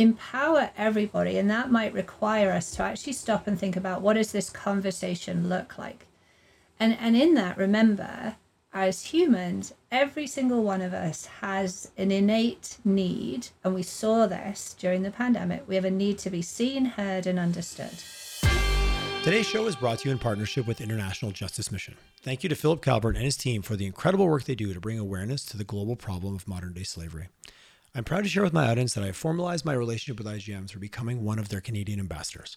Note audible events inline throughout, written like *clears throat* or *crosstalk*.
empower everybody. And that might require us to actually stop and think about what does this conversation look like? And, and in that, remember, as humans, every single one of us has an innate need, and we saw this during the pandemic. We have a need to be seen, heard, and understood. Today's show is brought to you in partnership with International Justice Mission. Thank you to Philip Calvert and his team for the incredible work they do to bring awareness to the global problem of modern day slavery. I'm proud to share with my audience that I have formalized my relationship with IJM through becoming one of their Canadian ambassadors.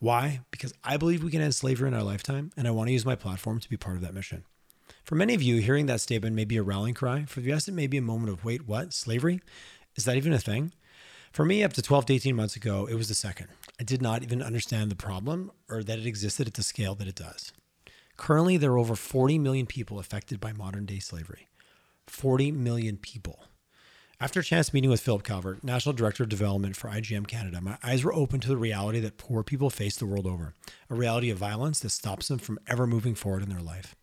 Why? Because I believe we can end slavery in our lifetime, and I want to use my platform to be part of that mission. For many of you, hearing that statement may be a rallying cry. For the rest, it may be a moment of wait, what? Slavery? Is that even a thing? For me, up to 12 to 18 months ago, it was the second. I did not even understand the problem or that it existed at the scale that it does. Currently, there are over 40 million people affected by modern day slavery. 40 million people. After a chance meeting with Philip Calvert, National Director of Development for IJM Canada, my eyes were open to the reality that poor people face the world over a reality of violence that stops them from ever moving forward in their life.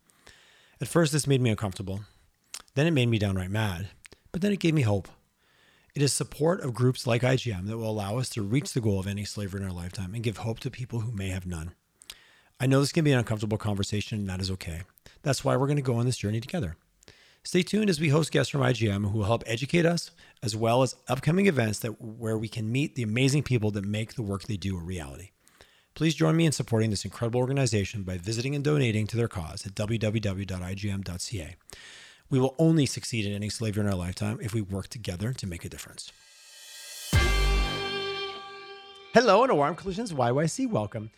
At first, this made me uncomfortable. Then it made me downright mad. But then it gave me hope. It is support of groups like IJM that will allow us to reach the goal of ending slavery in our lifetime and give hope to people who may have none. I know this can be an uncomfortable conversation, and that is okay. That's why we're going to go on this journey together. Stay tuned as we host guests from IJM who will help educate us, as well as upcoming events that where we can meet the amazing people that make the work they do a reality. Please join me in supporting this incredible organization by visiting and donating to their cause at www.ijm.ca. We will only succeed in ending slavery in our lifetime if we work together to make a difference. Hello and a warm collisions YYC welcome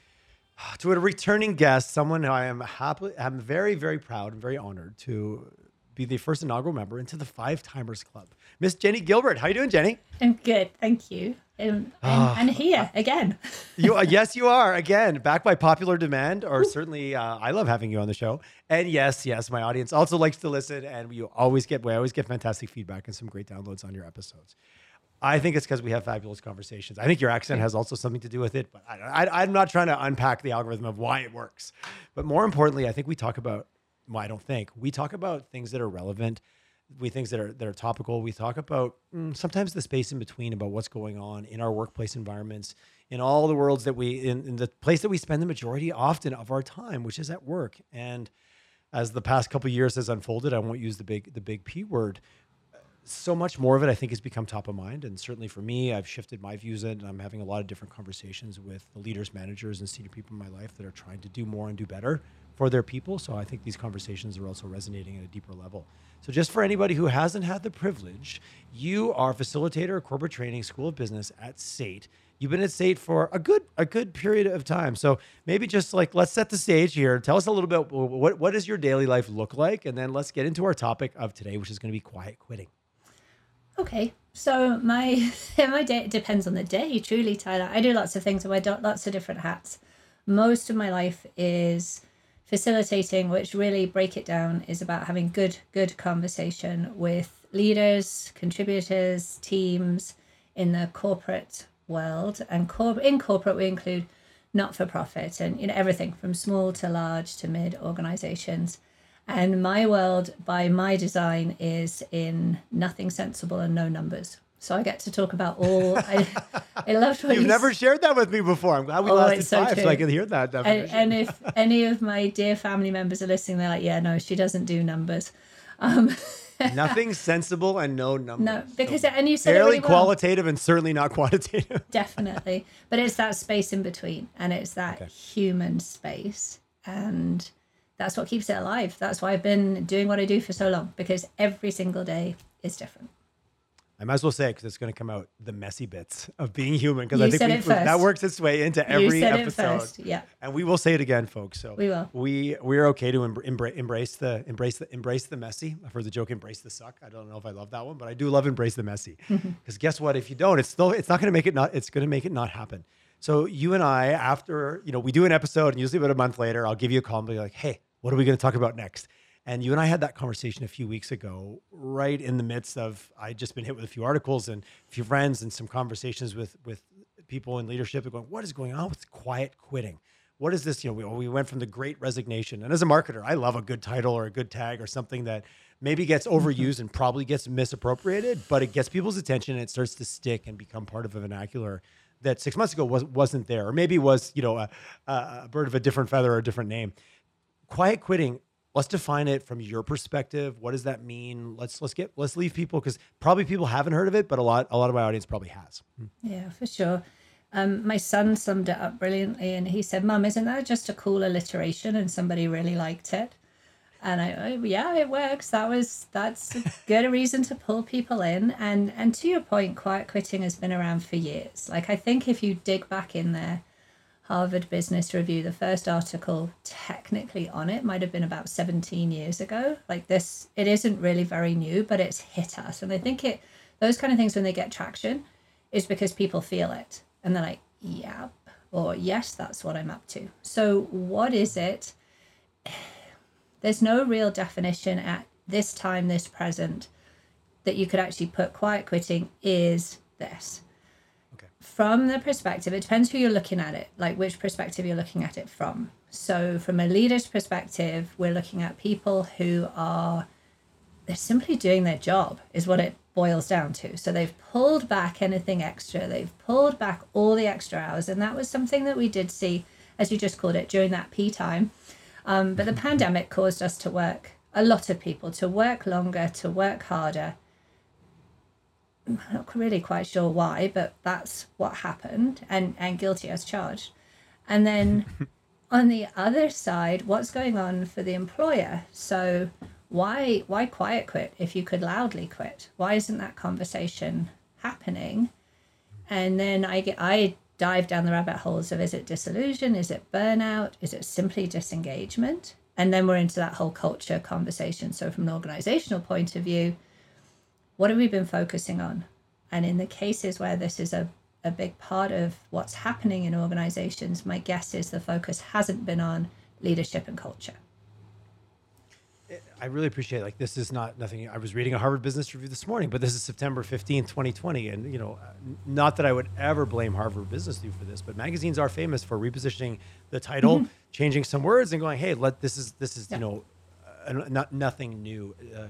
to a returning guest, someone who I am happy, I'm very, very proud and very honored to be the first inaugural member into the Five Timers Club. Miss Jenny Gilbert, how are you doing, Jenny? I'm good, thank you. Um, and, and here again. you, uh, *laughs* yes, you are again back by popular demand, or certainly uh, I love having you on the show. And yes, yes, my audience also likes to listen, and you always get we always get fantastic feedback and some great downloads on your episodes. I think it's because we have fabulous conversations. I think your accent has also something to do with it, but I, am not trying to unpack the algorithm of why it works. But more importantly, I think we talk about well, I don't think we talk about things that are relevant. We things that are that are topical. We talk about mm, sometimes the space in between about what's going on in our workplace environments, in all the worlds that we in, in the place that we spend the majority often of our time, which is at work. And as the past couple years has unfolded, I won't use the big the big P word. So much more of it, I think, has become top of mind, and certainly for me, I've shifted my views in, and I'm having a lot of different conversations with the leaders, managers, and senior people in my life that are trying to do more and do better for their people. So I think these conversations are also resonating at a deeper level. So just for anybody who hasn't had the privilege, you are facilitator of corporate training, School of Business at SAIT. You've been at SAIT for a good a good period of time. So maybe just like let's set the stage here. Tell us a little bit what what does your daily life look like, and then let's get into our topic of today, which is going to be quiet quitting. Okay, so my *laughs* my day depends on the day. Truly, Tyler, I do lots of things. I wear lots of different hats. Most of my life is facilitating, which really break it down, is about having good, good conversation with leaders, contributors, teams in the corporate world. And cor- in corporate, we include not for profit and you know everything from small to large to mid organizations. And my world, by my design, is in nothing sensible and no numbers. So I get to talk about all. I, I loved what you've you never shared that with me before. I'm glad we oh, lasted so five, true. so I can hear that. And, and, if any of my dear family members are listening, they're like, "Yeah, no, she doesn't do numbers." Um, *laughs* Nothing sensible and no numbers. No, because so and you said fairly really well. qualitative and certainly not quantitative. *laughs* Definitely, but it's that space in between, and it's that okay. human space, and that's what keeps it alive. That's why I've been doing what I do for so long because every single day is different. I might as well say it because it's going to come out the messy bits of being human because I think we, that works its way into every episode. Yeah, and we will say it again, folks. So we will. We we're okay to embra- embrace the embrace the embrace the messy. I've heard the joke embrace the suck. I don't know if I love that one, but I do love embrace the messy *laughs* because guess what? If you don't, it's still it's not going to make it not it's going to make it not happen. So you and I, after you know, we do an episode, and usually about a month later, I'll give you a call and be like, "Hey, what are we going to talk about next?" And you and I had that conversation a few weeks ago, right in the midst of I'd just been hit with a few articles and a few friends and some conversations with with people in leadership going, what is going on with quiet quitting? what is this? You know, we, we went from the great resignation. And as a marketer, I love a good title or a good tag or something that maybe gets Mm-hmm. overused and probably gets misappropriated, but it gets people's attention and it starts to stick and become part of a vernacular that six months ago was, wasn't there, or maybe was, you know, a, a bird of a different feather or a different name. Quiet quitting. Let's define it from your perspective. What does that mean? Let's let's get let's leave people because probably people haven't heard of it, but a lot a lot of my audience probably has. Yeah, for sure. Um, my son summed it up brilliantly, and he said, "Mum, isn't that just a cool alliteration?" And somebody really liked it. And I, I yeah, it works. That was that's a *laughs* good reason to pull people in. And and to your point, quiet quitting has been around for years. Like I think if you dig back in there, Harvard Business Review, the first article technically on it might have been about 17 years ago. Like this, it isn't really very new, but it's hit us. And I think it, those kind of things, when they get traction, is because people feel it and they're like, yeah, or yes, that's what I'm up to. So, what is it? *sighs* There's no real definition at this time, this present, that you could actually put quiet quitting is this from the perspective, it depends who you're looking at it, like which perspective you're looking at it from. So, from a leader's perspective, we're looking at people who are they're simply doing their job, is what it boils down to. So, they've pulled back anything extra, they've pulled back all the extra hours, and that was something that we did see, as you just called it, during that P time. Um, but the pandemic caused us to work a lot of people to work longer, to work harder, I'm not really quite sure why, but that's what happened, and and guilty as charged. And then *laughs* on the other side, what's going on for the employer? So why why quiet quit if you could loudly quit? Why isn't that conversation happening? And then I get I dive down the rabbit holes of is it disillusion? Is it burnout? Is it simply disengagement? And then we're into that whole culture conversation. So from an organizational point of view, what have we been focusing on? And in the cases where this is a, a big part of what's happening in organizations, my guess is the focus hasn't been on leadership and culture. I really appreciate like this is not nothing. I was reading a Harvard Business Review this morning, but this is September fifteenth, twenty twenty, and you know, uh, not that I would ever blame Harvard Business Review for this, but magazines are famous for repositioning the title, Mm-hmm. changing some words, and going, "Hey, let this is this is Yeah. you know, uh, not nothing new." Uh,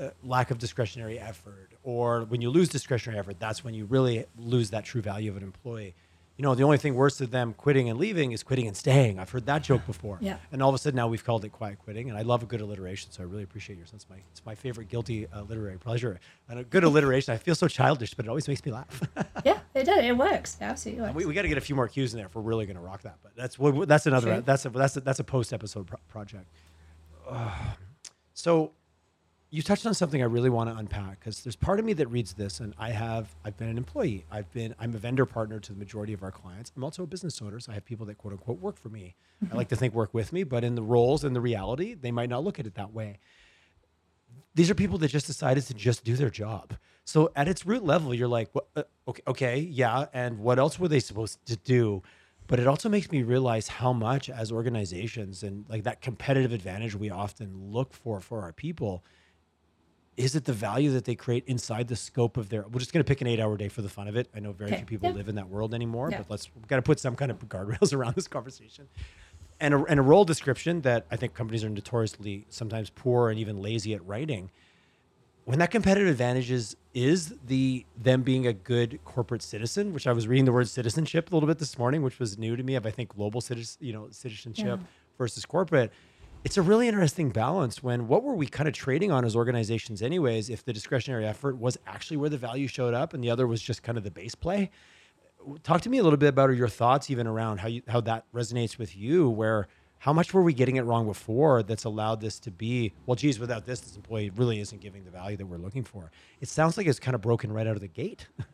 uh, lack of discretionary effort, or when you lose discretionary effort, that's when you really lose that true value of an employee. You know, the only thing worse than them quitting and leaving is quitting and staying. I've heard that joke before. Yeah. And all of a sudden now we've called it quiet quitting, and I love a good alliteration, so I really appreciate yours. That's my it's my favorite guilty uh, literary pleasure. And a good alliteration. I feel so childish, but it always makes me laugh. *laughs* yeah, it does. It works. It absolutely works. we we got to get a few more cues in there if we're really going to rock that. But that's what that's another True. that's a that's a, that's a post episode pro- project. Ugh. so you touched on something I really want to unpack because there's part of me that reads this, and I have I've been an employee. I've been I'm a vendor partner to the majority of our clients. I'm also a business owner, so I have people that quote unquote work for me. I like to think work with me, but in the roles and the reality, they might not look at it that way. These are people that just decided to just do their job. So at its root level, you're like, what, uh, okay, okay, yeah, and what else were they supposed to do? But it also makes me realize how much, as organizations, and like that competitive advantage we often look for for our people, is it the value that they create inside the scope of their we're just going to pick an eight hour day for the fun of it i know very Okay. few people Yeah. live in that world anymore Yeah. but let's we've got to put some kind of guardrails *laughs* around this conversation and a, and a role description that i think companies are notoriously sometimes poor and even lazy at writing when that competitive advantage is is the them being a good corporate citizen which i was reading the word citizenship a little bit this morning which was new to me of i think global citizen you know citizenship Yeah. versus corporate it's a really interesting balance when what were we kind of trading on as organizations anyways if the discretionary effort was actually where the value showed up and the other was just kind of the base play? Talk to me a little bit about your thoughts even around how you how that resonates with you where how much were we getting it wrong before that's allowed this to be well geez without this this employee really isn't giving the value that we're looking for. It sounds like it's kind of broken right out of the gate. *laughs*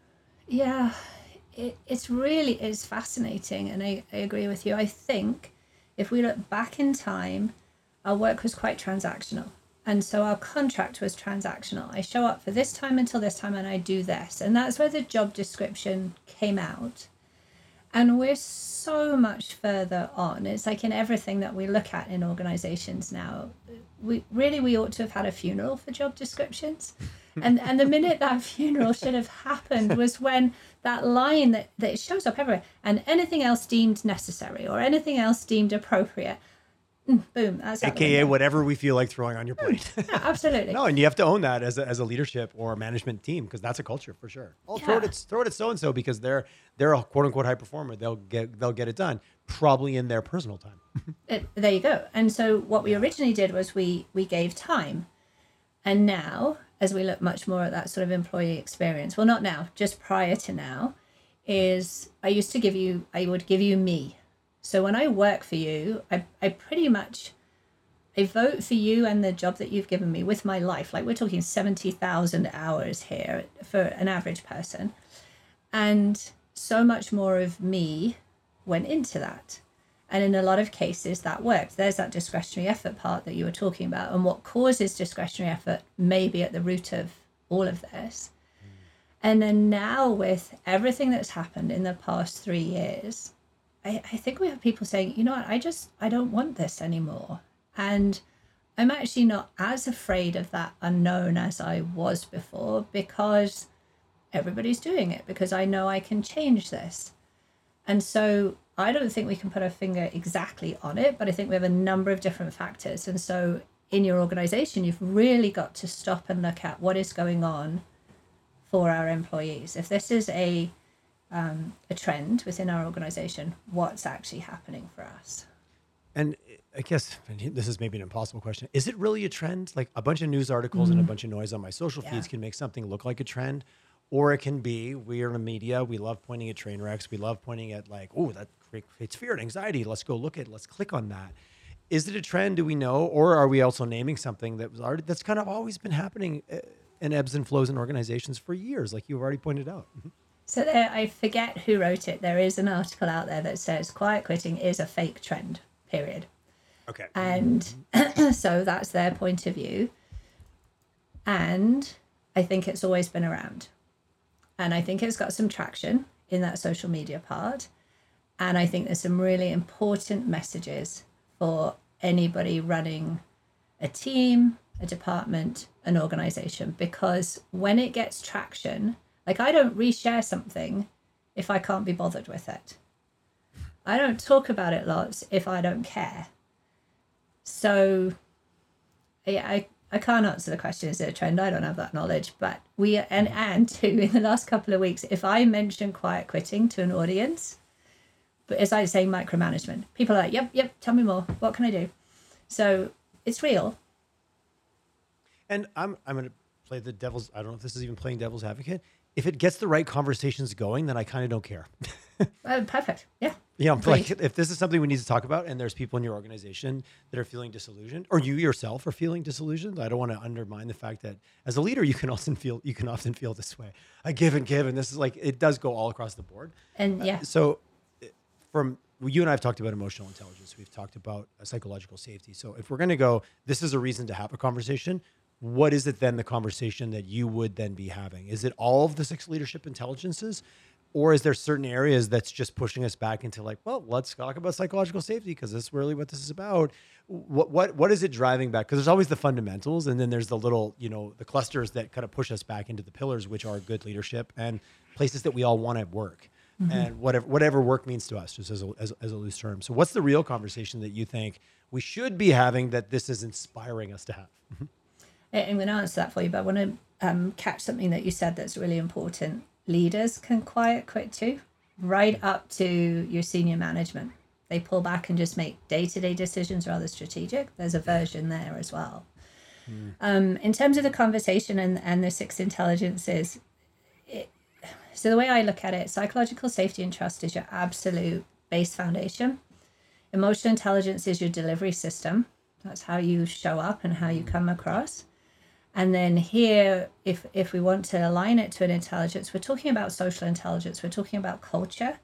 Yeah, it, it's really is fascinating, and I, I agree with you. I think if we look back in time, our work was quite transactional. And so our contract was transactional. I show up for this time until this time and I do this. And that's where the job description came out. And we're so much further on. It's like in everything that we look at in organizations now. We really we ought to have had a funeral for job descriptions. *laughs* and and the minute that funeral should have happened was when that line that, that shows up everywhere and anything else deemed necessary or anything else deemed appropriate mm, boom that's AKA whatever we feel like throwing on your plate. yeah, absolutely *laughs* no, and you have to own that as a, as a leadership or management team because that's a culture for sure. Oh, throw it at throw it at so and so because they're they're a quote unquote high performer. They'll get they'll get it done probably in their personal time. *laughs* it, there you go. And so what we originally did was we we gave time, and now as we look much more at that sort of employee experience, well, not now, just prior to now, is I used to give you I would give you me. So when I work for you, I I pretty much I vote for you and the job that you've given me with my life. Like we're talking seventy thousand hours here for an average person, and so much more of me went into that. And in a lot of cases, that worked. There's that discretionary effort part that you were talking about. And what causes discretionary effort may be at the root of all of this. Mm. And then now, with everything that's happened in the past three years, I, I think we have people saying, you know what, I just, I don't want this anymore. And I'm actually not as afraid of that unknown as I was before because everybody's doing it, because I know I can change this. And so I don't think we can put our finger exactly on it, but I think we have a number of different factors. And so in your organization, you've really got to stop and look at what is going on for our employees. If this is a um, a trend within our organization, what's actually happening for us? And I guess this is maybe an impossible question. Is it really a trend? Like a bunch of news articles and a bunch of noise on my social Yeah. feeds can make something look like a trend, or it can be we're in the media. We love pointing at train wrecks. We love pointing at like, oh, that creates fear and anxiety. Let's go look at. Let's click on that. Is it a trend? Do we know, or are we also naming something that was already that's kind of always been happening uh, in ebbs and flows in organizations for years, like you've already pointed out? So there, I forget who wrote it. There is an article out there that says quiet quitting is a fake trend. Period. Okay. And *clears throat* so that's their point of view. And I think it's always been around. And I think it's got some traction in that social media part. And I think there's some really important messages for anybody running a team, a department, an organization. Because when it gets traction, like I don't reshare something if I can't be bothered with it. I don't talk about it lots if I don't care. So, yeah, I, I can't answer the question is it a trend? I don't have that knowledge. But we, and, and too, *laughs* in the last couple of weeks, if I mention quiet quitting to an audience, but as I say, micromanagement, people are like, yep, yep, tell me more. What can I do? So it's real. And I'm I'm gonna play the devil's. I don't know if this is even playing devil's advocate. If it gets the right conversations going, then I kind of don't care. Oh, perfect. Yeah. Yeah, I'm like if this is something we need to talk about, and there's people in your organization that are feeling disillusioned, or you yourself are feeling disillusioned, I don't want to undermine the fact that as a leader, you can often feel you can often feel this way. I give and give, and this is like it does go all across the board. And yeah, So, uh, from well, you and I have talked about emotional intelligence. We've talked about uh, psychological safety. So, if we're going to go, this is a reason to have a conversation. What is it then? The conversation that you would then be having is it all of the six leadership intelligences, or is there certain areas that's just pushing us back into like, well, let's talk about psychological safety because that's really what this is about. What what what is it driving back? Because there's always the fundamentals, and then there's the little, you know, the clusters that kind of push us back into the pillars, which are good leadership and places that we all want to work mm-hmm. and whatever whatever work means to us, just as a, as, as a loose term. So, what's the real conversation that you think we should be having that this is inspiring us to have? I- I'm going to answer that for you, but I want to um, catch something that you said that's really important. Leaders can quiet quit too, right up to your senior management. They pull back and just make day to day decisions rather strategic. There's a version there as well. Um, in terms of the conversation and, and the six intelligences, it, so the way I look at it, psychological safety and trust is your absolute base foundation. Emotional intelligence is your delivery system. That's how you show up and how you come across. And then here, if if we want to align it to an intelligence, we're talking about social intelligence, we're talking about culture,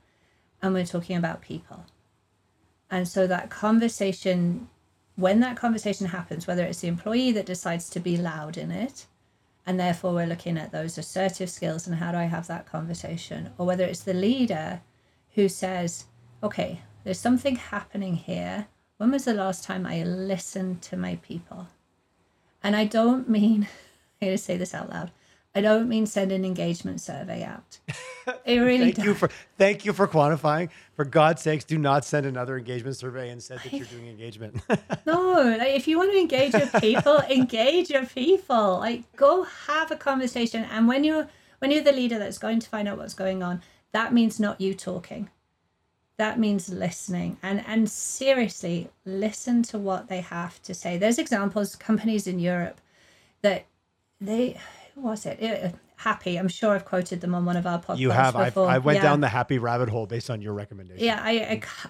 and we're talking about people. And so that conversation, when that conversation happens, whether it's the employee that decides to be loud in it, and therefore we're looking at those assertive skills and how do I have that conversation, or whether it's the leader who says, okay, there's something happening here. When was the last time I listened to my people? And I don't mean, *laughs* I'm going to say this out loud, I don't mean send an engagement survey out. It really thank does. you for thank you for quantifying. For God's sakes, do not send another engagement survey and said that you're doing engagement. *laughs* No, like if you want to engage your people, *laughs* engage your people. Like go have a conversation. And when you're when you're the leader that's going to find out what's going on, that means not you talking. That means listening. And and seriously, listen to what they have to say. There's examples, companies in Europe that they who was it? it happy. I'm sure I've quoted them on one of our podcasts. you have. I before. I went Yeah. down the happy rabbit hole based on your recommendation. Yeah,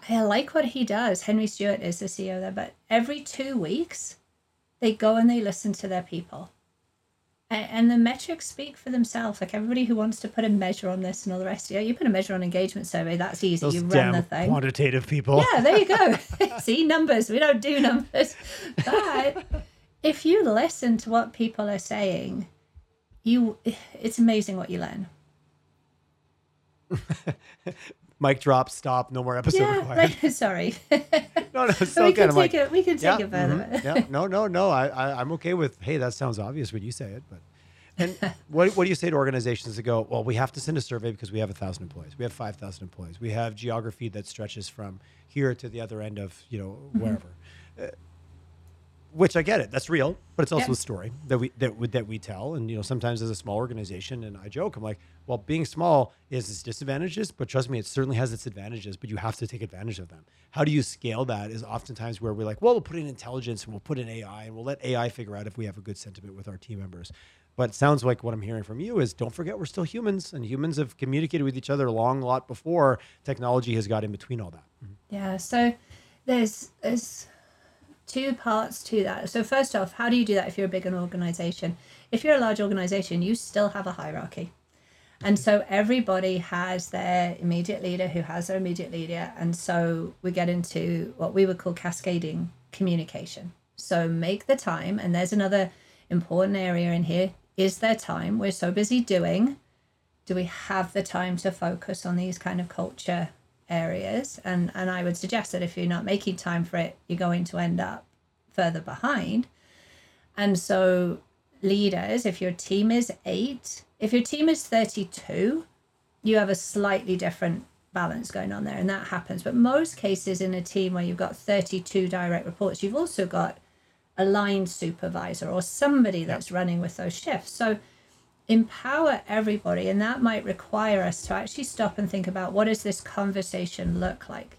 I like what he does. Henry Stewart is the CEO there, but every two weeks, they go and they listen to their people. And, the metrics speak for themselves. Like everybody who wants to put a measure on this and all the rest, yeah, you put a measure on engagement survey, that's easy. Those you run the thing. quantitative people. Yeah, there you go. *laughs* *laughs* See, numbers. We don't do numbers. But if you listen to what people are saying, you it's amazing what you learn. *laughs* Mic drop. Stop. No more episode Yeah, required. right. *laughs* Sorry. No, no. *laughs* It's we so can. I'm take like, it. We can take it further. mhm, yeah. No, no, no. I, I, I'm okay with. Hey, that sounds obvious when you say it, but. And *laughs* what, what do you say to organizations that go, well, we have to send a survey because we have a thousand employees, we have five thousand employees, we have geography that stretches from here to the other end of you know Mm-hmm. wherever. Uh, which I get it, that's real, but it's also Yeah. a story that we that we, that we tell. And you know, sometimes as a small organization, and I joke, I'm like, well, being small is its disadvantages, but trust me, it certainly has its advantages. But you have to take advantage of them. How do you scale that? Is oftentimes where we're like, well, we'll put in intelligence and we'll put in AI and we'll let AI figure out if we have a good sentiment with our team members. But it sounds like what I'm hearing from you is don't forget we're still humans, and humans have communicated with each other a long lot before technology has got in between all that. Mm-hmm. Yeah. So there's there's two parts to that. So first off, how do you do that if you're a big an organization? If you're a large organization, you still have a hierarchy. And so everybody has their immediate leader who has their immediate leader. And so we get into what we would call cascading communication. So make the time, and there's another important area in here. Is there time? We're so busy doing. Do we have the time to focus on these kind of culture areas? And and I would suggest that if you're not making time for it, you're going to end up further behind. And so leaders, if your team is eight, if your team is 32, you have a slightly different balance going on there and that happens but most cases in a team where you've got 32 direct reports you've also got a line supervisor or somebody that's running with those shifts so empower everybody and that might require us to actually stop and think about what does this conversation look like?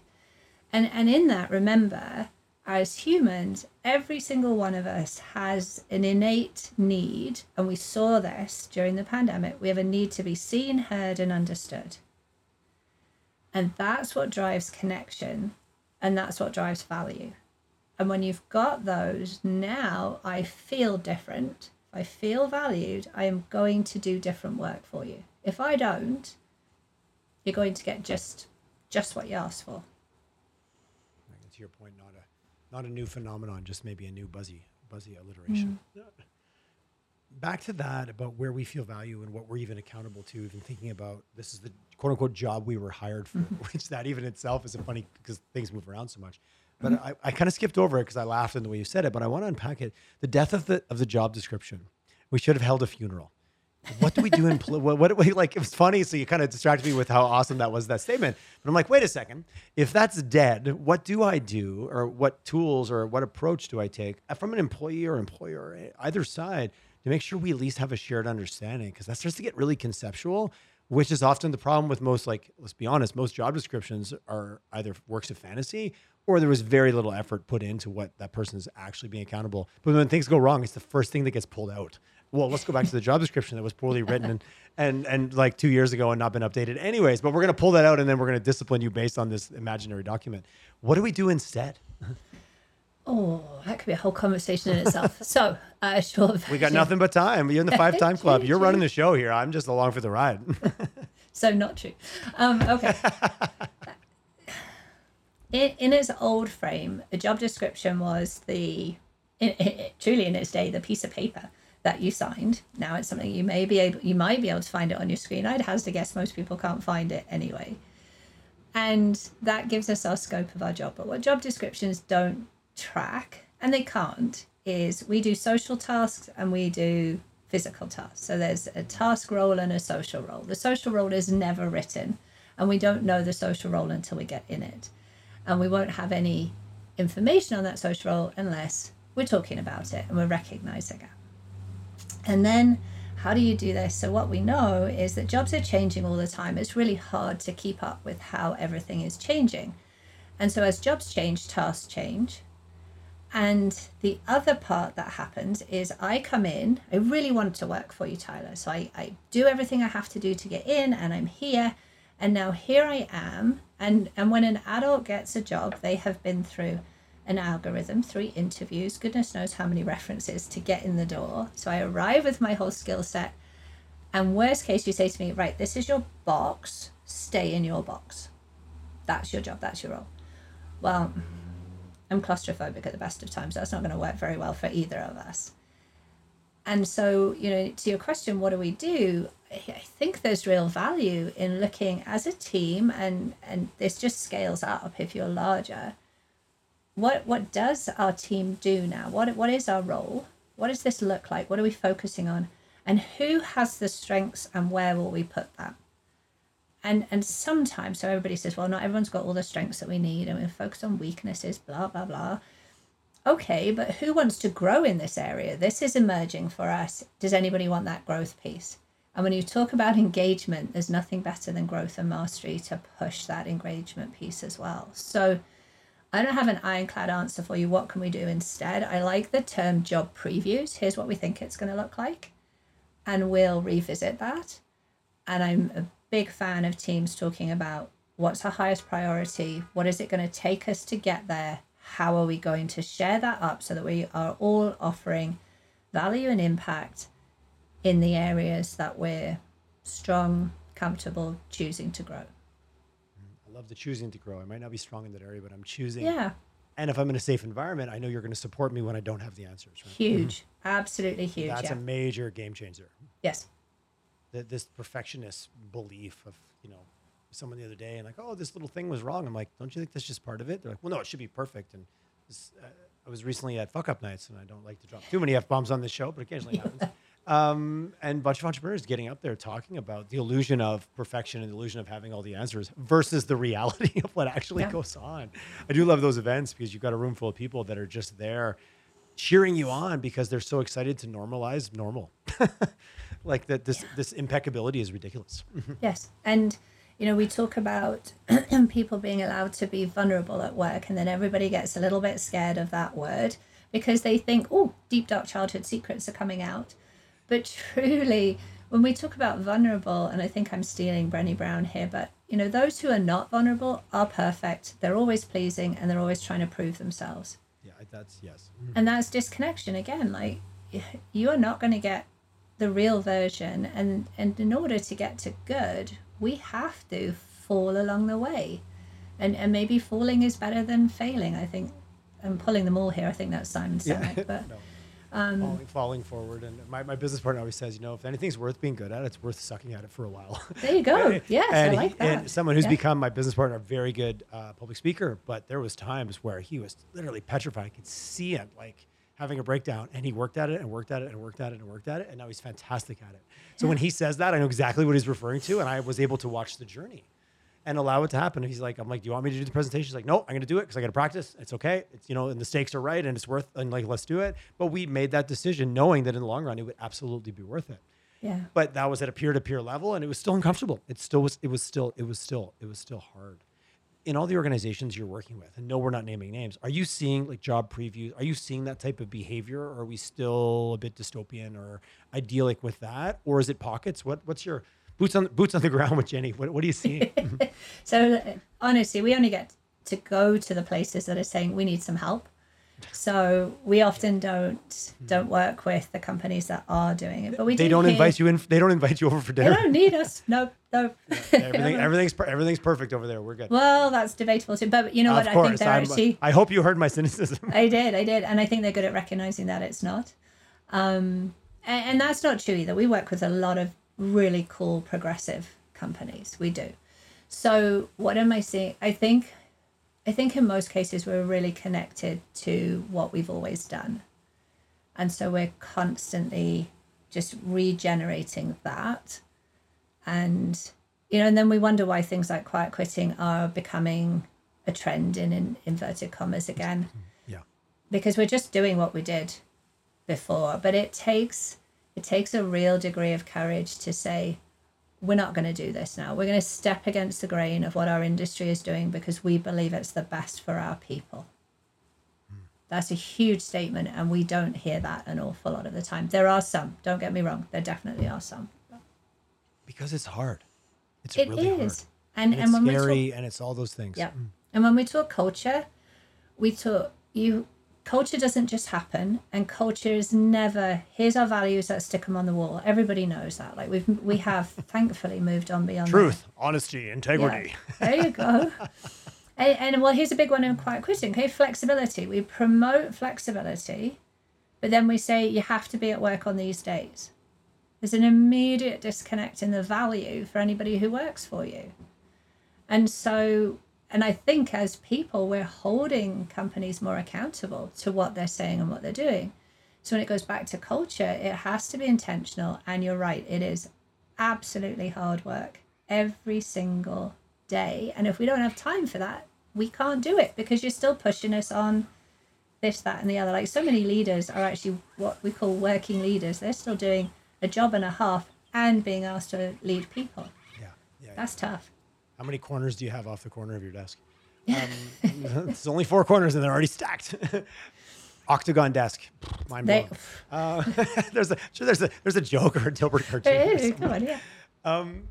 And and in that remember as humans every single one of us has an innate need and we saw this during the pandemic we have a need to be seen heard and understood. And that's what drives connection and that's what drives value. And when you've got those now i feel different. if i feel valued i am going to do different work for you if i don't you're going to get just just what you asked for Like, to your point, not a not a new phenomenon, just maybe a new buzzy buzzy alliteration. Mm. Yeah. Back to that about where we feel value and what we're even accountable to, even thinking about this is the quote unquote job we were hired for, mm-hmm. *laughs* which that even itself is a funny because things move around so much. But I, I kind of skipped over it because I laughed in the way you said it. But I want to unpack it. The death of the of the job description. We should have held a funeral. What do we do in pl- what, what do we *laughs* like? It was funny, so you kind of distracted me with how awesome that was that statement. But I'm like, wait a second. If that's dead, what do I do, or what tools, or what approach do I take uh, from an employee or employer, eh, either side, to make sure we at least have a shared understanding? Because that starts to get really conceptual, which is often the problem with most. Like, let's be honest, most job descriptions are either works of fantasy or there was very little effort put into what that person is actually being accountable. But when things go wrong, it's the first thing that gets pulled out well, let's go back to the job description that was poorly written and, and, and like two years ago and not been updated anyways, but we're going to pull that out and then we're going to discipline you based on this imaginary document. What do we do instead? *laughs* Oh, that could be a whole conversation in itself. *laughs* so, uh, sure. We got nothing but time. You're in the *laughs* five time club. You're running the show here. I'm just along for the ride. *laughs* So not true. Um, okay. in, in its old frame, a job description was the, in, in, truly in its day, the piece of paper that you signed. Now it's something you may be able, you might be able to find it on your screen. I'd hazard to guess most people can't find it anyway. And that gives us our scope of our job. But what job descriptions don't track, and they can't, is we do social tasks and we do physical tasks. So there's a task role and a social role. The social role is never written, and we don't know the social role until we get in it. And we won't have any information on that social role unless we're talking about it and we're recognizing it. And then how do you do this? So, what we know is that jobs are changing all the time. It's really hard to keep up with how everything is changing. And so, as jobs change, tasks change. And the other part that happens is I come in, I really want to work for you, Tyler. So I, I do everything I have to do to get in, and I'm here. And now here I am. And, and when an adult gets a job, they have been through an algorithm, three interviews, goodness knows how many references to get in the door. So I arrive with my whole skill set. And worst case, you say to me, right, this is your box, stay in your box. That's your job, that's your role. Well, I'm claustrophobic at the best of times. So that's not going to work very well for either of us. And so, you know, to your question, what do we do? I think there's real value in looking as a team, and and this just scales up if you're larger. What what does our team do now? What what is our role? What does this look like? What are we focusing on? And who has the strengths and where will we put that? And and sometimes so everybody says well not everyone's got all the strengths that we need and we focus on weaknesses blah blah blah okay but who wants to grow in this area this is emerging for us does anybody want that growth piece and when you talk about engagement there's nothing better than growth and mastery to push that engagement piece as well so I don't have an ironclad answer for you. What can we do instead? I like the term job previews. Here's what we think it's going to look like. And we'll revisit that. And I'm a big fan of teams talking about what's our highest priority, what is it going to take us to get there, how are we going to share that up so that we are all offering value and impact in the areas that we're strong, comfortable, choosing to grow. I love the choosing to grow. I might not be strong in that area, but I'm choosing. Yeah. And if I'm in a safe environment, I know you're going to support me when I don't have the answers. Right? Huge. Mm-hmm. Absolutely huge. That's yeah. a major game changer. yes. The, this perfectionist belief of you know someone the other day and like oh this little thing was wrong. I'm like don't you think that's just part of it? They're like well no it should be perfect. And this, uh, i was recently at fuck up nights and i don't like to drop too many f-bombs on this show but occasionally it happens. *laughs* Um, and a bunch of entrepreneurs getting up there talking about the illusion of perfection and the illusion of having all the answers versus the reality *laughs* of what actually Yeah. goes on. I do love those events because you've got a room full of people that are just there cheering you on because they're so excited to normalize normal *laughs* like that this this impeccability is ridiculous mm-hmm. Yes. And, you know, we talk about *clears throat* people being allowed to be vulnerable at work, and then everybody gets a little bit scared of that word because they think, oh, deep, dark childhood secrets are coming out. But *laughs* truly, when we talk about vulnerable, and I think I'm stealing Brené Brown here, but, you know, those who are not vulnerable are perfect. They're always pleasing and they're always trying to prove themselves. yeah that's yes and that's disconnection again like *laughs* you are not going to get the real version and and in order to get to good we have to fall along the way. And and maybe falling is better than failing i think. I'm pulling them all here. I think that's simon Sinek, but *laughs* no. um falling, falling forward and my, my business partner always says you know if anything's worth being good at it's worth sucking at it for a while. *laughs* There you go. Yes and, i like that. and someone who's Yeah. become my business partner, a very good uh, public speaker, but there was times where he was literally petrified. I could see it like having a breakdown, and he worked at it and worked at it and worked at it and worked at it, and now he's fantastic at it. So when he says that, I know exactly what he's referring to, and I was able to watch the journey and allow it to happen. He's like, I'm like, do you want me to do the presentation? He's like, no, I'm going to do it because I got to practice. It's okay. It's you know, and the stakes are right, and it's worth, and like, let's do it. But we made that decision knowing that in the long run, it would absolutely be worth it yeah but that was at a peer-to-peer level and it was still uncomfortable it still was it was still it was still it was still hard in all the organizations you're working with and no we're not naming names are you seeing like job previews are you seeing that type of behavior or are we still a bit dystopian or idyllic with that or is it pockets what what's your boots on boots on the ground with jenny what, what are you seeing *laughs* So honestly, we only get to go to the places that are saying we need some help. So we often don't don't work with the companies that are doing it, but we they do don't hear- invite you in they don't invite you over for dinner. They don't need us. No, no. everything everything's per- everything's perfect over there we're good well, that's debatable too. But you know of what? I think they're I'm- actually. i hope you heard my cynicism I did, I did, and I think they're good at recognizing that it's not. Um, and, and that's not true either. We work with a lot of really cool progressive companies. We do. So what am I seeing? I think, I think in most cases we're really connected to what we've always done, and so we're constantly just regenerating that. And you know and then we wonder why things like quiet quitting are becoming a trend in, in inverted commas again. Mm, yeah. because we're just doing what we did before. But it takes it takes a real degree of courage to say we're not going to do this now we're going to step against the grain of what our industry is doing because we believe it's the best for our people hmm. that's a huge statement and we don't hear that an awful lot of the time there are some don't get me wrong there definitely are some Because it's hard. It's It is, really hard. and And, and, it's when we scary talk and it's all those things. Yeah. Hmm. And when we talk culture, we talk you culture doesn't just happen and culture is never here's our values let's stick them on the wall. Everybody knows that. Like we've we have *laughs* thankfully moved on beyond that. Truth, honesty, Yeah. integrity. there you go. *laughs* And, and well here's a big one in quiet quitting okay flexibility. We promote flexibility but then we say you have to be at work on these days. There's an immediate disconnect in the value for anybody who works for you. And so and i think as people we're holding companies more accountable to what they're saying and what they're doing. So when it goes back to culture it has to be intentional. And you're right it is absolutely hard work every single day. And if we don't have time for that we can't do it because you're still pushing us on this that and the other. Like so many leaders are actually what we call working leaders. They're still doing a job and a half and being asked to lead people. Yeah. Yeah. that's tough How many corners do you have off the corner of your desk? *laughs* Um, it's only four corners and they're already stacked. *laughs* Octagon desk. Mind They- blown. Uh, *laughs* there's a sure there's a there's a joke or a Dilbert cartoon. Hey, come on, yeah. Um,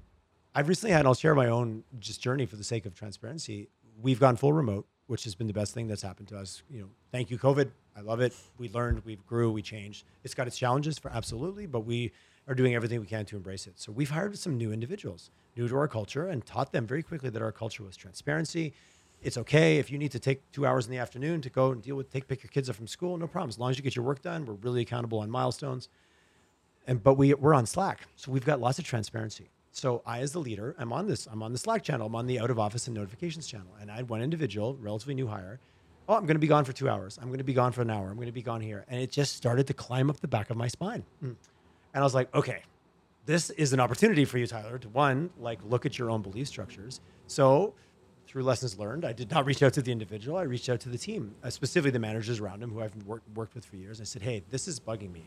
I've recently had, I'll share my own just journey for the sake of transparency. We've gone full remote, which has been the best thing that's happened to us. You know, thank you, COVID. I love it. We learned, we grew, we changed. It's got its challenges for absolutely, but we are doing everything we can to embrace it. So we've hired some new individuals, new to our culture, and taught them very quickly that our culture was transparency. It's okay if you need to take two hours in the afternoon to go and deal with, take pick your kids up from school, no problem. As long as you get your work done, we're really accountable on milestones and but we we're on Slack, so we've got lots of transparency. So I, as the leader, I'm on this. I'm on the Slack channel. I'm on the out of office and notifications channel, and I had one individual, relatively new hire. Oh, I'm going to be gone for two hours. I'm going to be gone for an hour. I'm going to be gone here, and it just started to climb up the back of my spine. Mm. And I was like, okay, this is an opportunity for you, Tyler, to one, like look at your own belief structures. So through lessons learned, I did not reach out to the individual. I reached out to the team, uh, specifically the managers around him who I've worked, worked with for years. I said, hey, this is bugging me.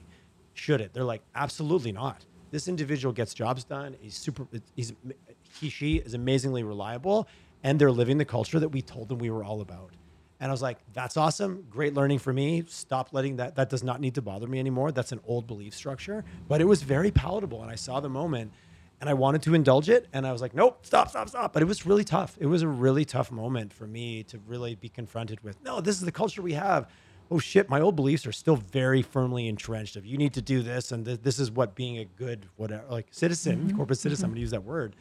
Should it? They're like, absolutely not. This individual gets jobs done. He's super, he's, he, she is amazingly reliable, and they're living the culture that we told them we were all about. And I was like, that's awesome. Great learning for me. Stop letting that, that does not need to bother me anymore. That's an old belief structure. But it was very palatable. And I saw the moment and I wanted to indulge it. And I was like, nope, stop, stop, stop. But it was really tough. It was a really tough moment for me to really be confronted with, no, this is the culture we have. Oh shit, my old beliefs are still very firmly entrenched of you need to do this. And th- this is what being a good, whatever, like citizen, mm-hmm. corporate citizen, I'm going to mm-hmm. use that word,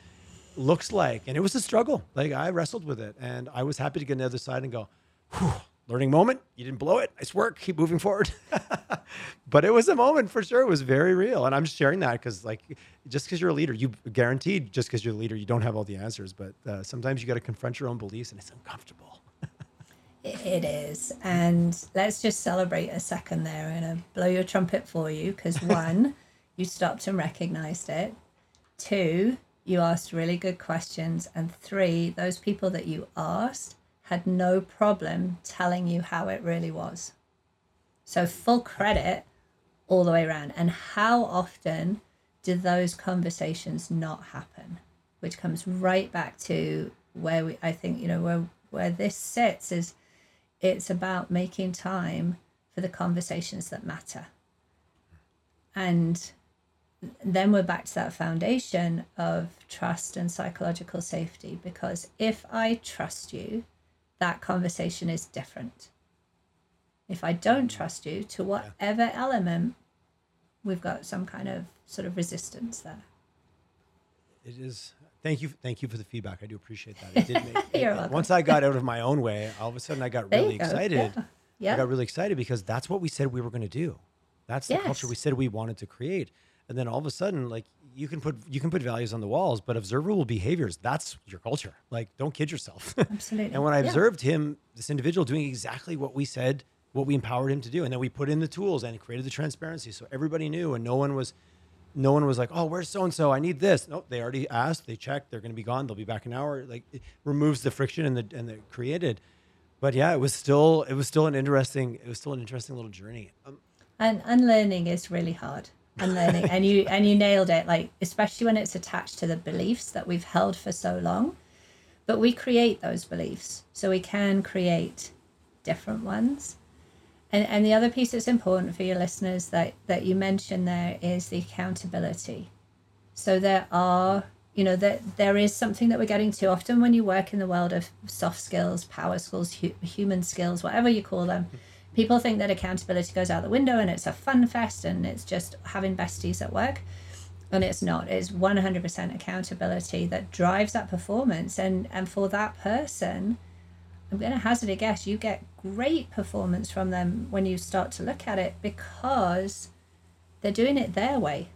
looks like. And it was a struggle. Like I wrestled with it. And I was happy to get on the other side and go, whew, learning moment. You didn't blow it. Nice work. Keep moving forward. *laughs* but it was a moment for sure. It was very real. And I'm just sharing that because, like, just because you're a leader, you guaranteed just because you're a leader, you don't have all the answers. But uh, sometimes you got to confront your own beliefs and it's uncomfortable. *laughs* It is. And let's just celebrate a second there and uh, blow your trumpet for you because *laughs* one, you stopped and recognized it. Two, you asked really good questions. And three, those people that you asked had no problem telling you how it really was. So full credit all the way around. And how often do those conversations not happen? Which comes right back to where we I think, you know, where where this sits is it's about making time for the conversations that matter. And then we're back to that foundation of trust and psychological safety because if I trust you, that conversation is different. If I don't mm. trust you to whatever element, we've got some kind of sort of resistance there. It is. Thank you. Thank you for the feedback. I do appreciate that. It did make, *laughs* You're it- welcome. Once I got out of my own way, all of a sudden I got There really excited. Yeah. I got really excited because that's what we said we were going to do. That's the culture we said we wanted to create. And then all of a sudden, like you can put you can put values on the walls, but observable behaviors, that's your culture. Like don't kid yourself. *laughs* Absolutely. and when I Yeah. observed him, this individual doing exactly what we said, what we empowered him to do, and then we put in the tools and created the transparency so everybody knew and no one was no one was like, "Oh, where's so and so? I need this." No, they already asked. They checked. They're going to be gone. They'll be back an hour. Like it removes the friction and the and the created. But yeah, it was still it was still an interesting it was still an interesting little journey. Um, and unlearning is really hard. Unlearning, and you and you nailed it. Like especially when it's attached to the beliefs that we've held for so long. But we create those beliefs, so we can create different ones. And, and the other piece that's important for your listeners that, that you mentioned there is the accountability. So there are, you know, that there is something that we're getting to often when you work in the world of soft skills, power skills, hu- human skills, whatever you call them. People think that accountability goes out the window and it's a fun fest and it's just having besties at work. And it's not. It's 100% accountability that drives that performance. And, and for that person, I'm going to hazard a guess you get great performance from them when you start to look at it because they're doing it their way.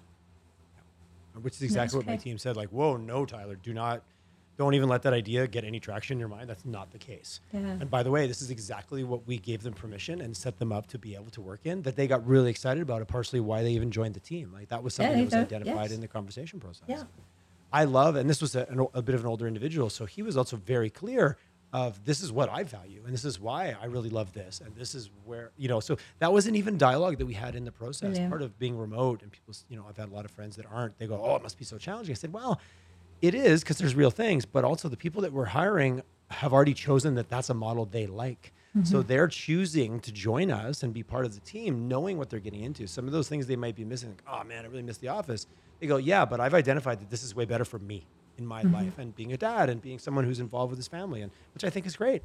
Which is exactly what my team said. Like, whoa, no, Tyler, do not, don't even let that idea get any traction in your mind. That's not the case. Yeah. And by the way, this is exactly what we gave them permission and set them up to be able to work in. That they got really excited about it. Partially why they even joined the team. Like that was something Yeah, that was identified yes. in the conversation process. Yeah. I love, and this was a, an, a bit of an older individual, so he was also very clear of this is what I value, and this is why I really love this, and this is where you know. So that wasn't even dialogue that we had in the process. Part of being remote, and people, you know, I've had a lot of friends that aren't. They go, "Oh, it must be so challenging." I said, "Well, it is because there's real things, but also the people that we're hiring have already chosen that that's a model they like." So mm-hmm. they're choosing to join us and be part of the team, knowing what they're getting into. Some of those things they might be missing, like, oh man, I really miss the office. They go, yeah, but I've identified that this is way better for me in my mm-hmm. life and being a dad and being someone who's involved with his family, and which I think is great.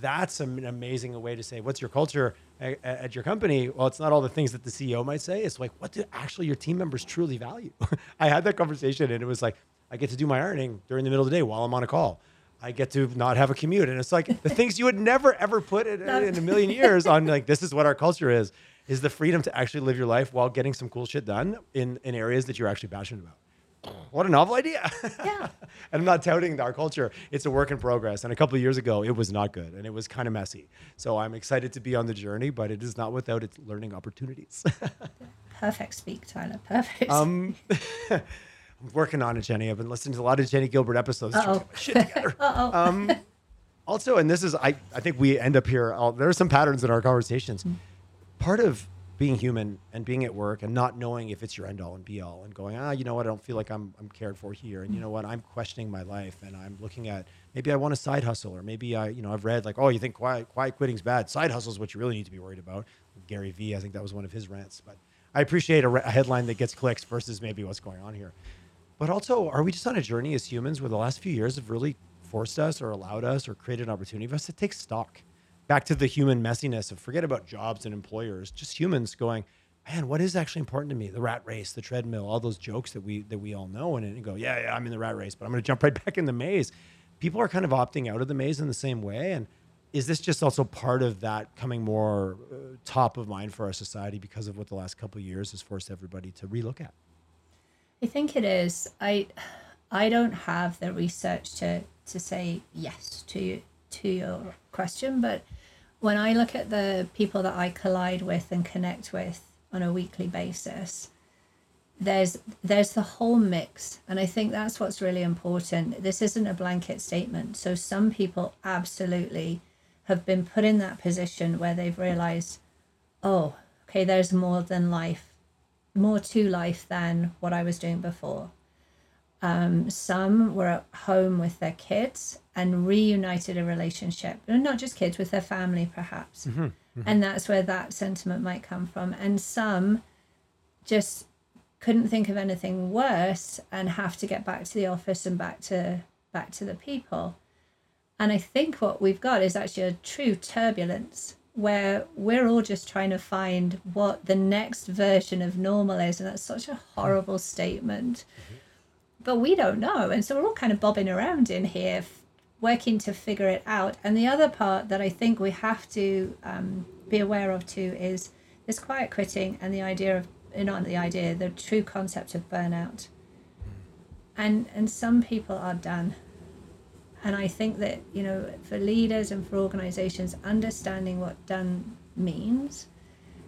That's an amazing way to say, what's your culture at, at your company? Well, it's not all the things that the CEO might say. It's like, what do actually your team members truly value? *laughs* I had that conversation, and it was like, I get to do my ironing during the middle of the day while I'm on a call. I get to not have a commute. And it's like the things you would never ever put in, in a million years on like this is what our culture is, is the freedom to actually live your life while getting some cool shit done in, in areas that you're actually passionate about. What a novel idea. Yeah. *laughs* and I'm not touting our culture. It's a work in progress. And a couple of years ago, it was not good and it was kind of messy. So I'm excited to be on the journey, but it is not without its learning opportunities. *laughs* Perfect speak, Tyler. Perfect. um, *laughs* I'm working on it, Jenny. I've been listening to a lot of Jenny Gilbert episodes. Uh-oh. shit together. *laughs* Um, also, and this is, I, I think we end up here. I'll, there are some patterns in our conversations. Part of being human and being at work and not knowing if it's your end all and be all and going, ah, you know what, I don't feel like I'm, I'm cared for here. And you know what, I'm questioning my life and I'm looking at maybe I want a side hustle or maybe I, you know, I've read like, oh, you think quiet, quiet quitting's bad. Side hustle is what you really need to be worried about. Gary Vee, I think that was one of his rants. But I appreciate a, re- a headline that gets clicks versus maybe what's going on here. But also, are we just on a journey as humans where the last few years have really forced us or allowed us or created an opportunity for us to take stock? Back to the human messiness of forget about jobs and employers, just humans going, man, what is actually important to me? The rat race, the treadmill, all those jokes that we that we all know, and, and go, yeah, yeah, I'm in the rat race, but I'm going to jump right *laughs* back in the maze. People are kind of opting out of the maze in the same way, and is this just also part of that coming more uh, top of mind for our society because of what the last couple years has forced everybody to relook at? I think it is. I I don't have the research to to say yes to to your question, but when I look at the people that I collide with and connect with on a weekly basis, there's there's the whole mix, and I think that's what's really important. This isn't a blanket statement. So some people absolutely have been put in that position where they've realized, oh, okay, there's more than life more to life than what I was doing before. Um, some were at home with their kids and reunited a relationship, and not just kids, with their family perhaps. And that's where that sentiment might come from. And some just couldn't think of anything worse and have to get back to the office and back to back to the people. And I think what we've got is actually a true turbulence where we're all just trying to find what the next version of normal is. And that's such a horrible statement. But we don't know. And so we're all kind of bobbing around in here, working to figure it out. And the other part that I think we have to um, be aware of too is this quiet quitting and the idea of, eh, not the idea, the true concept of burnout. And, and some people are done. And I think that, you know, for leaders and for organizations, understanding what done means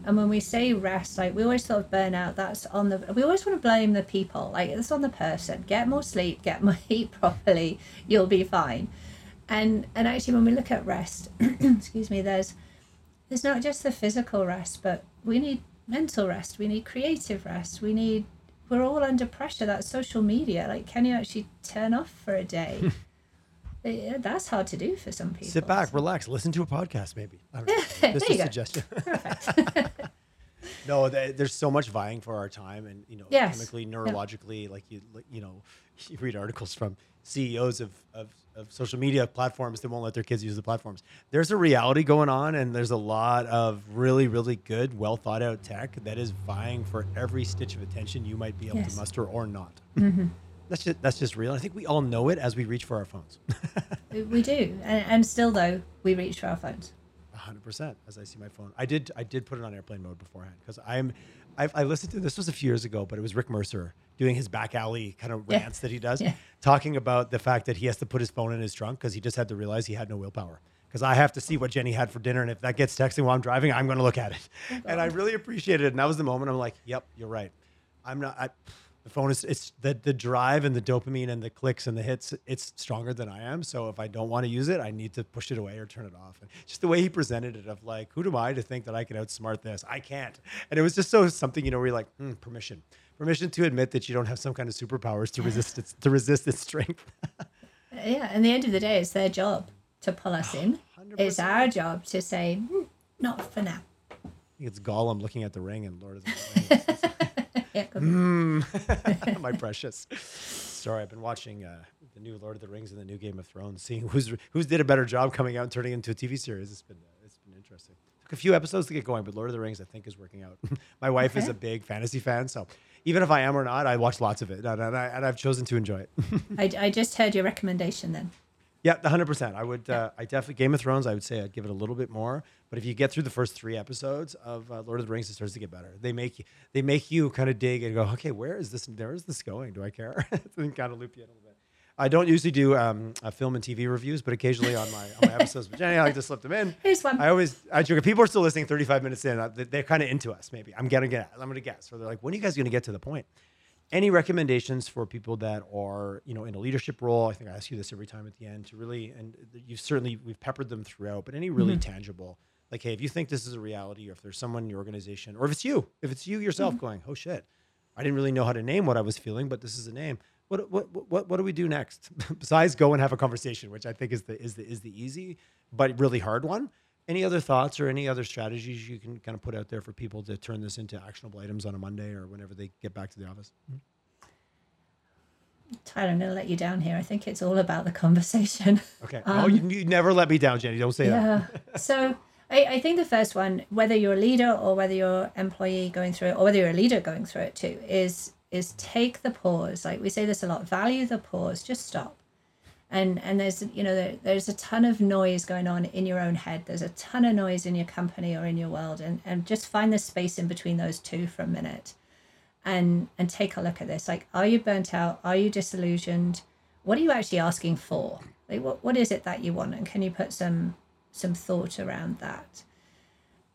And when we say rest, like we always sort of burn out, that's on the, we always want to blame the people. Like it's on the person. Get more sleep, get *laughs* more eat properly, you'll be fine. And and actually, when we look at rest, *clears throat* excuse me, there's there's not just the physical rest, but we need mental rest. We need creative rest. We need. We're all under pressure. That social media. Like, can you actually turn off for a day? *laughs* Yeah, that's hard to do for some people. Sit back, so- relax, listen to a podcast, maybe. I don't *laughs* know. Just a go. suggestion. *laughs* Perfect. *laughs* no, th- there's so much vying for our time, and you know, Yes. chemically, neurologically, like you, you know, you read articles from CEOs of, of of social media platforms that won't let their kids use the platforms. There's a reality going on, and there's a lot of really, really good, well thought out tech that is vying for every stitch of attention you might be able Yes. to muster or not. Mm-hmm. That's just that's just real. I think we all know it as we reach for our phones. *laughs* We- do, and, and still though we reach for our phones. hundred percent. As I see my phone, I did. I did put it on airplane mode beforehand because I'm. I've, I listened to this was a few years ago, but it was Rick Mercer doing his back alley kind of Yeah. rants that he does, Yeah. talking about the fact that he has to put his phone in his trunk because he just had to realize he had no willpower. Because I have to see what Jenny had for dinner, and if that gets texting while I'm driving, I'm going to look at it. Oh, and I really appreciated it. And that was the moment I'm like, "Yep, you're right. I'm not." I, the phone is it's the the drive and the dopamine and the clicks and the hits. It's stronger than I am. So if I don't want to use it, I need to push it away or turn it off. And just the way he presented it, of like, who am I to think that I can outsmart this? I can't. And it was just so something you know where you're like, hmm, permission, permission to admit that you don't have some kind of superpowers to resist its to resist its strength. *laughs* Yeah, and the end of the day, it's their job to pull us in. *sighs* It's 100%. our job to say, "Hmm, not for now. I think it's Gollum looking at the ring and Lord of the Rings. *laughs* Yeah. Mm, *laughs* my *laughs* precious. Sorry, I've been watching uh, the new Lord of the Rings and the new Game of Thrones, seeing who's who's did a better job coming out and turning it into a TV series. It's been uh, it's been interesting. Took a few episodes to get going, but Lord of the Rings I think is working out. *laughs* my wife is a big fantasy fan, so even if I am or not, I watch lots of it, and, and, I, and I've chosen to enjoy it. I, I just heard your recommendation then. Yeah, the hundred percent. I would. Uh, I definitely Game of Thrones. I would say I'd give it a little bit more. But if you get through the first three episodes of uh, Lord of the Rings, it starts to get better. They make you. They make you kind of dig and go, okay, where is this? Where is this going? Do I care? *laughs* and kind of loop you in a little bit. I don't usually do um, uh, film and TV reviews, but occasionally on my on my episodes with Jenny, I like to slip them in. *laughs* Here's one. I always I joke. if People are still listening 35 minutes in. uh, they- They're kind of into us. Maybe I'm gonna get. I'm gonna guess. Or they're like, when are you guys gonna get to the point? Any recommendations for people that are you know in a leadership role? I think i ask you this every time at the end to really and you've certainly we've peppered them throughout but any really mm-hmm. tangible like hey if you think this is a reality or if there's someone in your organization or if it's you if it's you yourself mm-hmm. going oh shit i didn't really know how to name what i was feeling but this is a name. What what what, what do we do next? *laughs* Besides go and have a conversation which i think is the is the is the easy but really hard one any other thoughts or any other strategies you can kind of put out there for people to turn this into actionable items on a monday or whenever they get back to the office Tyler, I'm going to let you down here. I think it's all about the conversation. Okay. *laughs* oh, you, you never let me down, Jenny. Don't say that. Um, yeah. *laughs* So I, I think the first one, whether you're a leader or whether you're employee going through it, or whether you're a leader going through it too, is is take the pause. Like we say this a lot. Value the pause. Just stop. And and there's you know there, there's a ton of noise going on in your own head. There's a ton of noise in your company or in your world, and and just find the space in between those two for a minute, and and take a look at this. Like, are you burnt out? Are you disillusioned? What are you actually asking for? Like, what what is it that you want? And can you put some some thought around that?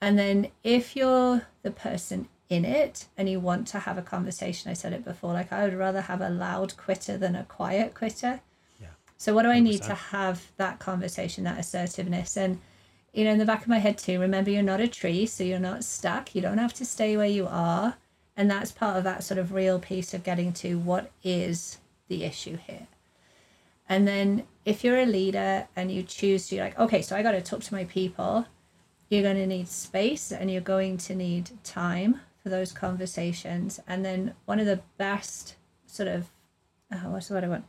And then if you're the person in it and you want to have a conversation, I said it before, like I would rather have a loud quitter than a quiet quitter. So what do I need 100%. to have that conversation, that assertiveness? And you know, in the back of my head too, remember you're not a tree, so you're not stuck. You don't have to stay where you are. And that's part of that sort of real piece of getting to what is the issue here. And then if you're a leader and you choose to, like, okay, so I got to talk to my people, you're going to need space and you're going to need time for those conversations. And then one of the best sort of, oh, what's the word I want?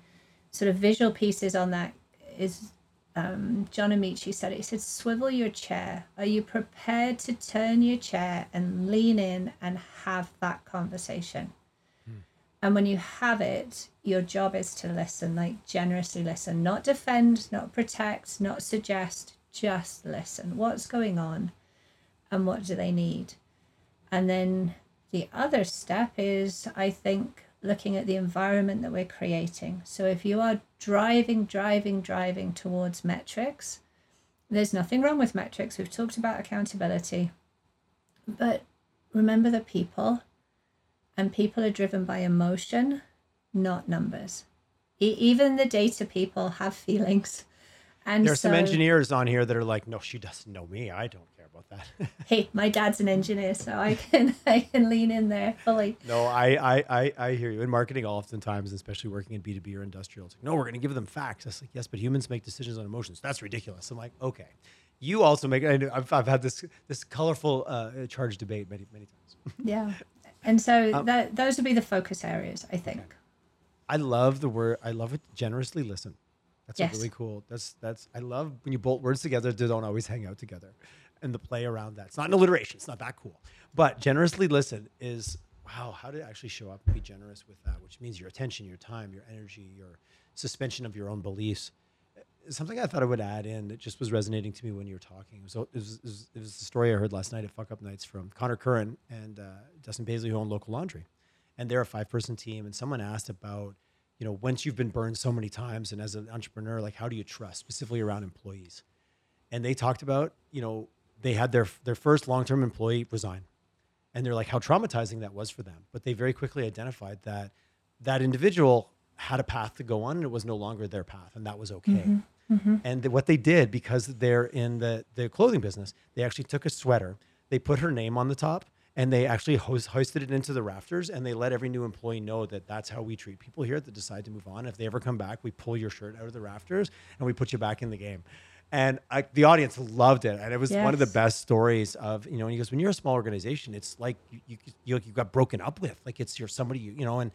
Sort of visual pieces on that is um, John Amaechi said it. He said, swivel your chair. Are you prepared to turn your chair and lean in and have that conversation? And when you have it, your job is to listen, like generously listen, not defend, not protect, not suggest, just listen. What's going on and what do they need? And then the other step is, I think, looking at the environment that we're creating. So if you are driving, driving, driving towards metrics, there's nothing wrong with metrics. We've talked about accountability. but remember the people, and people are driven by emotion, not numbers. E- even the data people have *laughs* feelings. And There's so, some engineers on here that are like, no, she doesn't know me. I don't care about that. *laughs* Hey, my dad's an engineer, so I can *laughs* I can lean in there fully. no, I, I, I, I hear you. In marketing, oftentimes, especially working in B2B or industrial, it's like, no, we're going to give them facts. It's like, yes, but humans make decisions on emotions. That's ridiculous. I'm like, okay. You also make, I know, I've, I've had this, this colorful uh, charge debate many, many times. *laughs* Yeah. And so Um, that those would be the focus areas, I think. I love the word. I love it. Generously listen. That's Yes. really cool. That's that's. I love when you bolt words together. They don't always hang out together, and the play around that. It's not an alliteration. It's not that cool. But generously listen is wow. How to actually show up and be generous with that, which means your attention, your time, your energy, your suspension of your own beliefs. Something I thought I would add in that just was resonating to me when you were talking. It was, it was, it was, it was the story I heard last night at Fuck Up Nights from Connor Curran and uh, Dustin Paisley, who own Local Laundry and they're a five person team and someone asked about you know once you've been burned so many times and as an entrepreneur like how do you trust specifically around employees? And they talked about you know they had their their first long-term employee resign. And they're like how traumatizing that was for them. But they very quickly identified that that individual had a path to go on and it was no longer their path and that was okay. Mm-hmm. Mm-hmm. And th- what they did because they're in the, the clothing business they actually took a sweater they put her name on the top and they actually hoist, hoisted it into the rafters and they let every new employee know that that's how we treat people here that decide to move on. If they ever come back we pull your shirt out of the rafters and we put you back in the game. And I, the audience loved it and it was one of the best stories of you know and he goes when you're a small organization it's like you, you, you, you got broken up with like it's you're somebody you, you know and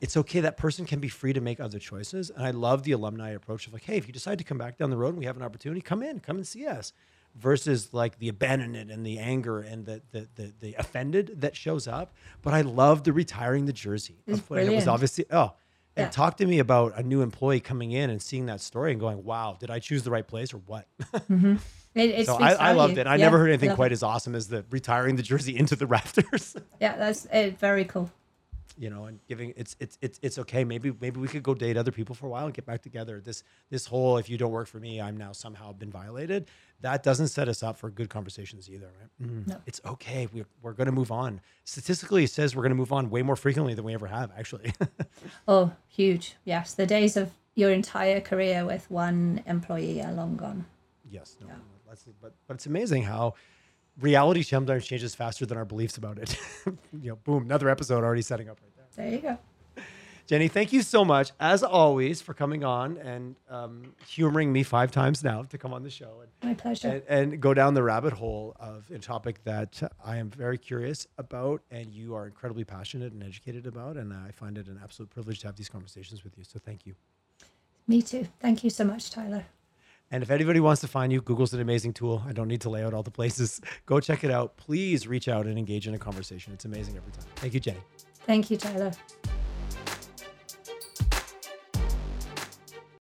it's okay that person can be free to make other choices. And i love the alumni approach of like hey if you decide to come back down the road and we have an opportunity come in come and see us versus like the abandonment and the anger and the the the, the offended that shows up. But i love the retiring the jersey and it was obviously oh and Yeah. talk to me about a new employee coming in and seeing that story and going wow did i choose the right place or what? *laughs* It, it so I, I loved it. I Yeah, never heard anything quite it. as awesome as the retiring the jersey into the *laughs* rafters Yeah, that's uh, very cool. You know, and giving it's it's it's it's okay. Maybe maybe we could go date other people for a while and get back together. This this whole if you don't work for me, I'm now somehow been violated. That doesn't set us up for good conversations either, right? Mm. No. It's okay. We're we're going to move on. Statistically, it says we're going to move on way more frequently than we ever have, actually. *laughs* Oh, huge. Yes. The days of your entire career with one employee are long gone. yes. No, that's, but but it's amazing how reality sometimes changes faster than our beliefs about it. *laughs* you know, boom, another episode already setting up right there. There you go. Jenny, thank you so much, as always, for coming on and um, humoring me five times now to come on the show and, My pleasure. and, and go down the rabbit hole of a topic that I am very curious about and you are incredibly passionate and educated about. And I find it an absolute privilege to have these conversations with you. So thank you. Me too. Thank you so much, Tyler. And if anybody wants to find you, Google's an amazing tool. I don't need to lay out all the places. *laughs* Go check it out. Please reach out and engage in a conversation. It's amazing every time. Thank you, Jenny. Thank you, Tyler.